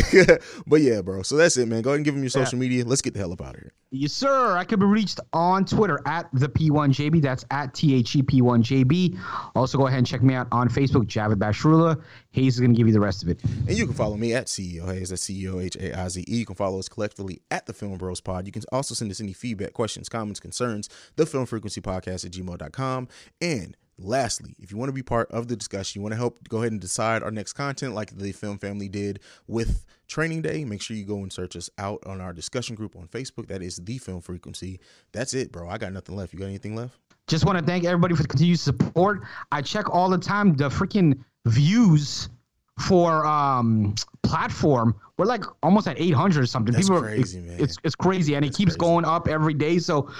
but yeah, bro. So that's it, man. Go ahead and give them your social media. Let's get the hell up out of here. Yes, sir. I could be reached on Twitter at the P1JB. That's at T H E P1JB. Also, go ahead and check me out on Facebook, Javid Bashrula. Haize is going to give you the rest of it. And you can follow me at CEO Haize. That's CEO H A I Z E. You can follow us collectively at the Film Bros Pod. You can also send us any feedback, questions, comments, concerns, the film frequency podcast at gmail.com. And lastly, if you want to be part of the discussion, you want to help go ahead and decide our next content like the film family did with Training Day, make sure you go and search us out on our discussion group on Facebook. That is the film frequency. That's it, bro. I got nothing left. You got anything left? Just want to thank everybody for the continued support. I check all the time the freaking views for um platform. We're like almost at 800 or something. That's People crazy, it's, man. It's it's crazy and it keeps crazy. going up every day. So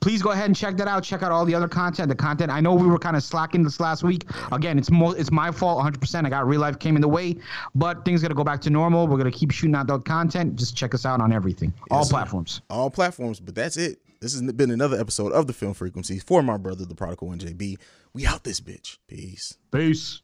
please go ahead and check that out. Check out all the other content. The content I know we were kind of slacking this last week. Again, it's more it's my fault 100%. I got real life came in the way, but things going to go back to normal. We're going to keep shooting out that content. Just check us out on everything. all sir. platforms. all platforms. But that's it. This has been another episode of the Film Frequency for my brother, the Prodigal One JayB. We out this bitch. Peace. Peace.